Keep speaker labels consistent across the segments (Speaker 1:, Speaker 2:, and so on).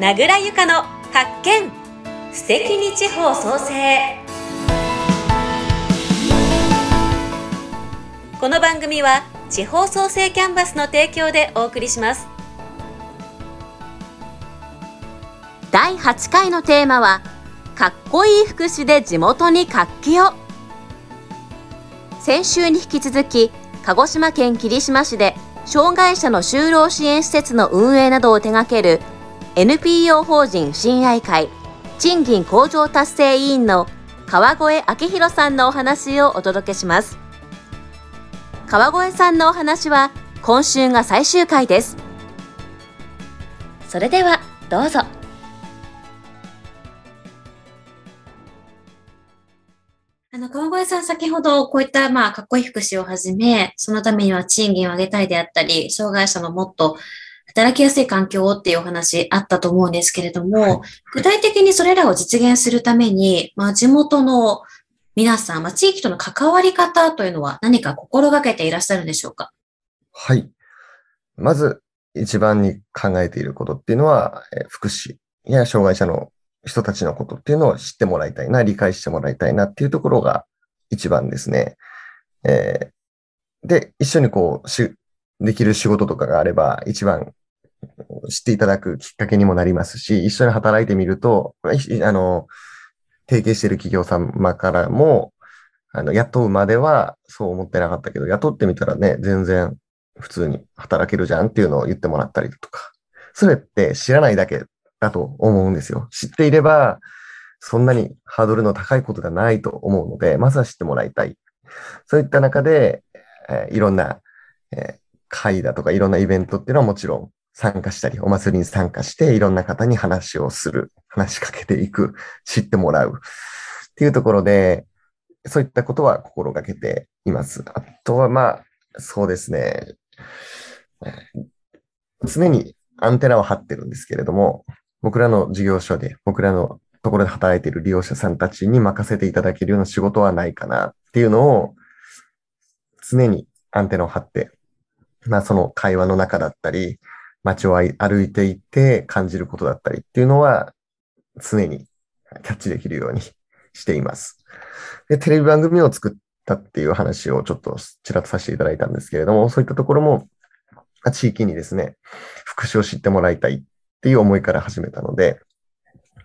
Speaker 1: 名倉由香の発見。素敵に地方創生。この番組は地方創生キャンバスの提供でお送りします。第8回のテーマはかっこいい福祉で地元に活気を。先週に引き続き鹿児島県霧島市で障害者の就労支援施設の運営などを手掛ける NPO 法人親愛会賃金向上達成委員の川越明宏さんのお話をお届けします。川越さんのお話は今週が最終回です。それではどうぞ。あの、川越さん先ほどこういったまあかっこいい福祉をはじめ、そのためには賃金を上げたいであったり、障害者のもっと働きやすい環境をっていうお話あったと思うんですけれども、はい、具体的にそれらを実現するために、まあ、地元の皆さん、まあ、地域との関わり方というのは何か心がけていらっしゃるんでしょうか？
Speaker 2: はい。まず、一番に考えていることっていうのは、え福祉や障害者の人たちのことっていうのを知ってもらいたいな、理解してもらいたいなっていうところが一番ですね。えー、で、一緒にこう、し、できる仕事とかがあれば、一番知っていただくきっかけにもなりますし、一緒に働いてみると、あの、提携している企業様からも、あの、雇うまではそう思ってなかったけど、雇ってみたらね、全然普通に働けるじゃんっていうのを言ってもらったりとか、それって知らないだけだと思うんですよ。知っていれば、そんなにハードルの高いことではないと思うので、まずは知ってもらいたい。そういった中で、えー、いろんな、えー、会だとかいろんなイベントっていうのはもちろん参加したり、お祭りに参加して、いろんな方に話をする、話しかけていく、知ってもらうっていうところで、そういったことは心がけています。あとは、まあ、そうですね。常にアンテナを張ってるんですけれども、僕らの事業所で、僕らのところで働いている利用者さんたちに任せていただけるような仕事はないかなっていうのを、常にアンテナを張って、まあその会話の中だったり、街を歩いていて感じることだったりっていうのは常にキャッチできるように しています。で、テレビ番組を作ったっていう話をちょっとちらっとさせていただいたんですけれども、そういったところも地域にですね、福祉を知ってもらいたいっていう思いから始めたので、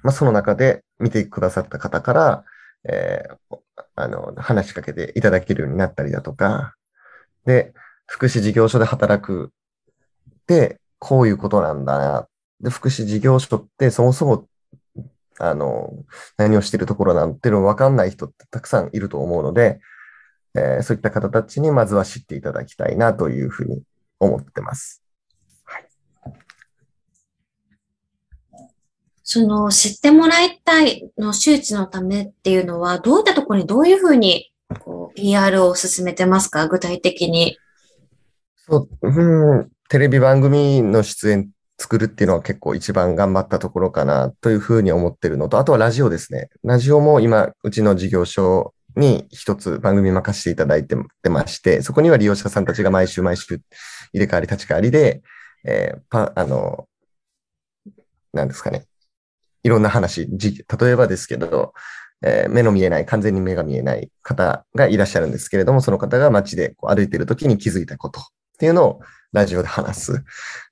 Speaker 2: まあ、その中で見てくださった方から、えー、あの、話しかけていただけるようになったりだとか、で、福祉事業所で働くで、こういうことなんだな。で、福祉事業所ってそもそも、あの、何をしているところなんていうのわかんない人ってたくさんいると思うので、えー、そういった方たちにまずは知っていただきたいなというふうに思ってます。はい、
Speaker 1: その知ってもらいたいの周知のためっていうのは、どういったところにどういうふうにこう PR を進めてますか？具体的に。
Speaker 2: そう、うん、テレビ番組の出演作るっていうのは結構一番頑張ったところかなというふうに思ってるのと、あとはラジオですね。ラジオも今、うちの事業所に一つ番組任せていただいてまして、そこには利用者さんたちが毎週毎週入れ替わり立ち替わりで、えー、パ、あの、なんですかね。いろんな話、例えばですけど、えー、目の見えない、完全に目が見えない方がいらっしゃるんですけれども、その方が街でこう歩いている時に気づいたことっていうのをラジオで話す、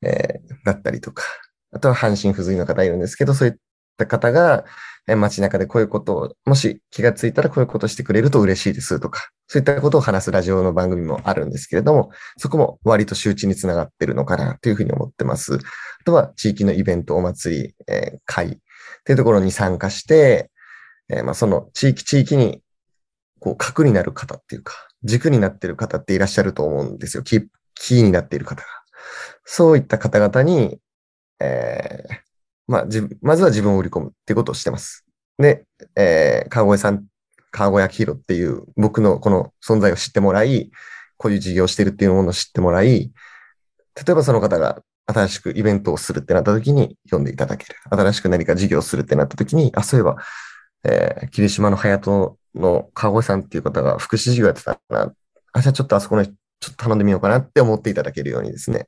Speaker 2: えー、だったりとか、あとは半身不随の方いるんですけど、そういった方が、えー、街中でこういうことを、もし気がついたらこういうことをしてくれると嬉しいですとか、そういったことを話すラジオの番組もあるんですけれども、そこも割と周知につながってるのかなというふうに思ってます。あとは地域のイベント、お祭り、えー、会っていうところに参加して、えー、まあその地域地域にこう核になる方っていうか、軸になってる方っていらっしゃると思うんですよ。キキーになっている方が。そういった方々に、えー、まあ、じ、まずは自分を売り込むっていうことをしてます。で、えー、川越さん、川越明宏っていう僕のこの存在を知ってもらい、こういう事業をしてるっていうものを知ってもらい、例えばその方が新しくイベントをするってなった時に読んでいただける。新しく何か事業をするってなった時に、あ、そういえば、えー、霧島の隼人の川越さんっていう方が福祉事業やってたな。あ、じゃあちょっとあそこのちょっと頼んでみようかなって思っていただけるようにですね。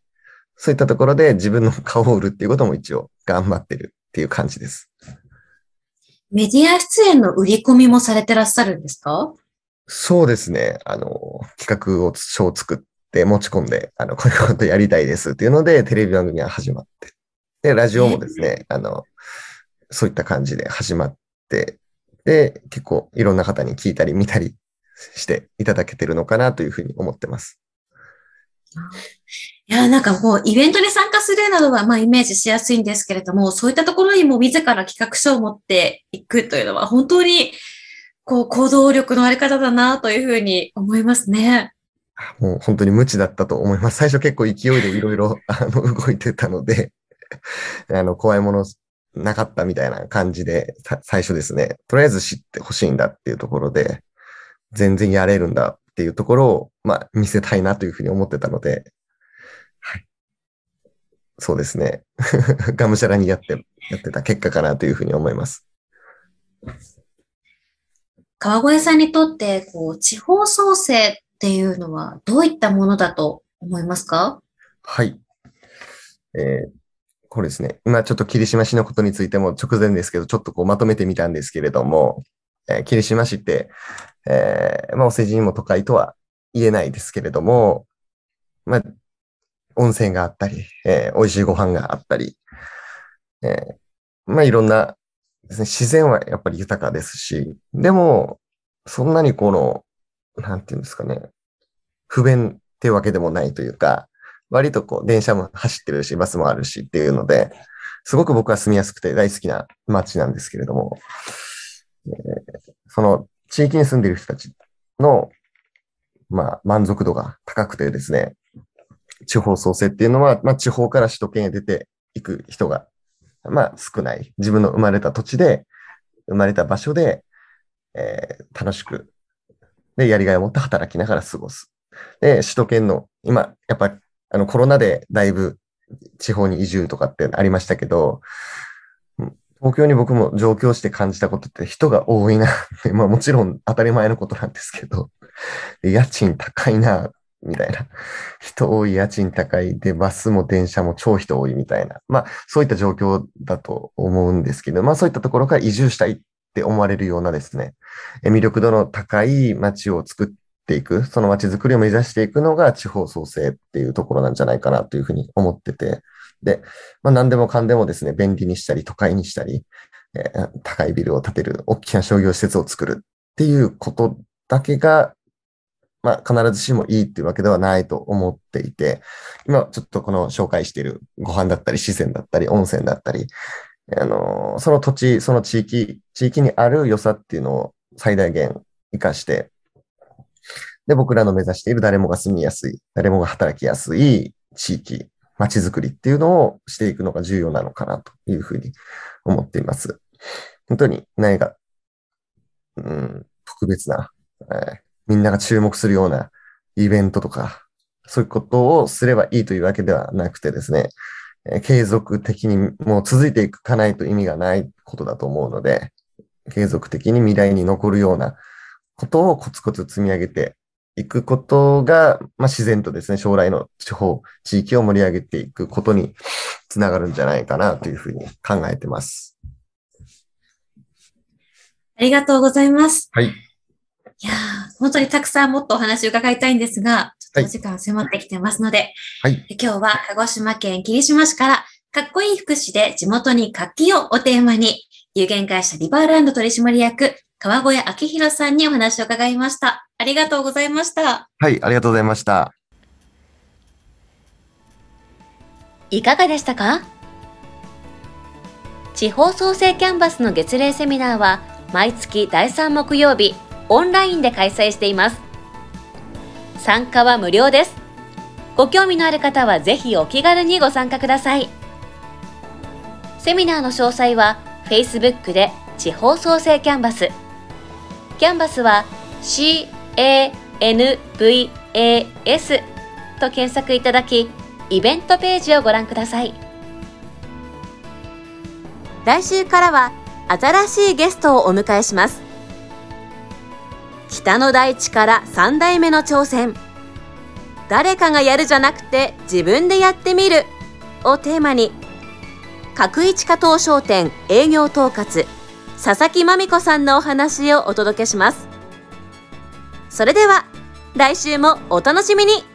Speaker 2: そういったところで自分の顔を売るっていうことも一応頑張ってるっていう感じです。
Speaker 3: メディア出演の売り込みもされてらっしゃるんですか？
Speaker 2: そうですね。あの、企画を、書を作って持ち込んで、あの、こういうことやりたいですっていうので、テレビ番組が始まって。で、ラジオもですね、あの、そういった感じで始まって、で、結構いろんな方に聞いたり見たりしていただけてるのかなというふうに思ってます。
Speaker 3: いや、なんかもうイベントに参加するなどはまあイメージしやすいんですけれども、そういったところにも自ら企画書を持っていくというのは本当にこう行動力のあり方だなというふうに思いますね。
Speaker 2: もう本当に無知だったと思います。最初結構勢いでいろいろ あの動いてたので、あの怖いものなかったみたいな感じで、最初ですね、とりあえず知ってほしいんだっていうところで、全然やれるんだっていうところを、まあ、見せたいなというふうに思ってたので、はい。そうですね。がむしゃらにやって、やってた結果かなというふうに思います。
Speaker 3: 川越さんにとって、こう、地方創生っていうのはどういったものだと思いますか？
Speaker 2: はい。えーこれですね。今ちょっと霧島市のことについても直前ですけど、ちょっとこうまとめてみたんですけれども、えー霧島市って、えーまあお世辞にも都会とは言えないですけれども、まあ、温泉があったり、えー美味しいご飯があったり、えーまあいろんなですね、自然はやっぱり豊かですし、でも、そんなにこの、なんていうんですかね、不便っていうわけでもないというか、割とこう、電車も走ってるし、バスもあるしっていうので、すごく僕は住みやすくて大好きな街なんですけれども、えーその地域に住んでいる人たちの、まあ、満足度が高くてですね、地方創生っていうのは、まあ、地方から首都圏へ出ていく人が、まあ、少ない。自分の生まれた土地で、生まれた場所で、えー楽しく、で、やりがいを持って働きながら過ごす。で、首都圏の、今、やっぱあの、コロナでだいぶ地方に移住とかってありましたけど、東京に僕も上京して感じたことって人が多いな、まあもちろん当たり前のことなんですけど、家賃高いな、みたいな。人多い、家賃高い、で、バスも電車も超人多いみたいな。まあそういった状況だと思うんですけど、まあそういったところから移住したいって思われるようなですね、魅力度の高い街を作っていく、その街づくりを目指していくのが地方創生っていうところなんじゃないかなというふうに思ってて、で、まあ何でもかんでもですね、便利にしたり、都会にしたり、えー高いビルを建てる、大きな商業施設を作るっていうことだけが、まあ必ずしもいいっていうわけではないと思っていて、今ちょっとこの紹介しているご飯だったり、自然だったり、温泉だったり、あのーその土地、その地域、地域にある良さっていうのを最大限活かして、で、僕らの目指している誰もが住みやすい、誰もが働きやすい地域、街づくりっていうのをしていくのが重要なのかなというふうに思っています。本当に何が、うん、特別な、えーみんなが注目するようなイベントとか、そういうことをすればいいというわけではなくてですね、えー継続的にもう続いていかないと意味がないことだと思うので、継続的に未来に残るようなことをコツコツ積み上げていくことが、まあ、自然とですね、将来の地方、地域を盛り上げていくことにつながるんじゃないかなというふうに考えてます。
Speaker 3: ありがとうございます。
Speaker 2: はい。
Speaker 3: いやー本当にたくさんもっとお話を伺いたいんですが、ちょっとお時間迫ってきてますので、
Speaker 2: はい。
Speaker 3: 今日は鹿児島県霧島市から、かっこいい福祉で地元に活気をおテーマに、有限会社リバーランド取締役、川越明宏さんにお話を伺いました。ありがとうございました。
Speaker 2: はい、ありがとうございました。
Speaker 1: いかがでしたか？地方創生キャンバスの月例セミナーは毎月第3木曜日オンラインで開催しています参加は無料ですご興味のある方はぜひお気軽にご参加くださいセミナーの詳細は Facebook で地方創生キャンバスキャンバスは CANVAS と検索いただきイベントページをご覧ください。来週からは新しいゲストをお迎えします。北の大地から3代目の挑戦。誰かがやるじゃなくて自分でやってみるをテーマに角一加藤商店営業統括。佐々木まみこさんのお話をお届けします。それでは来週もお楽しみに。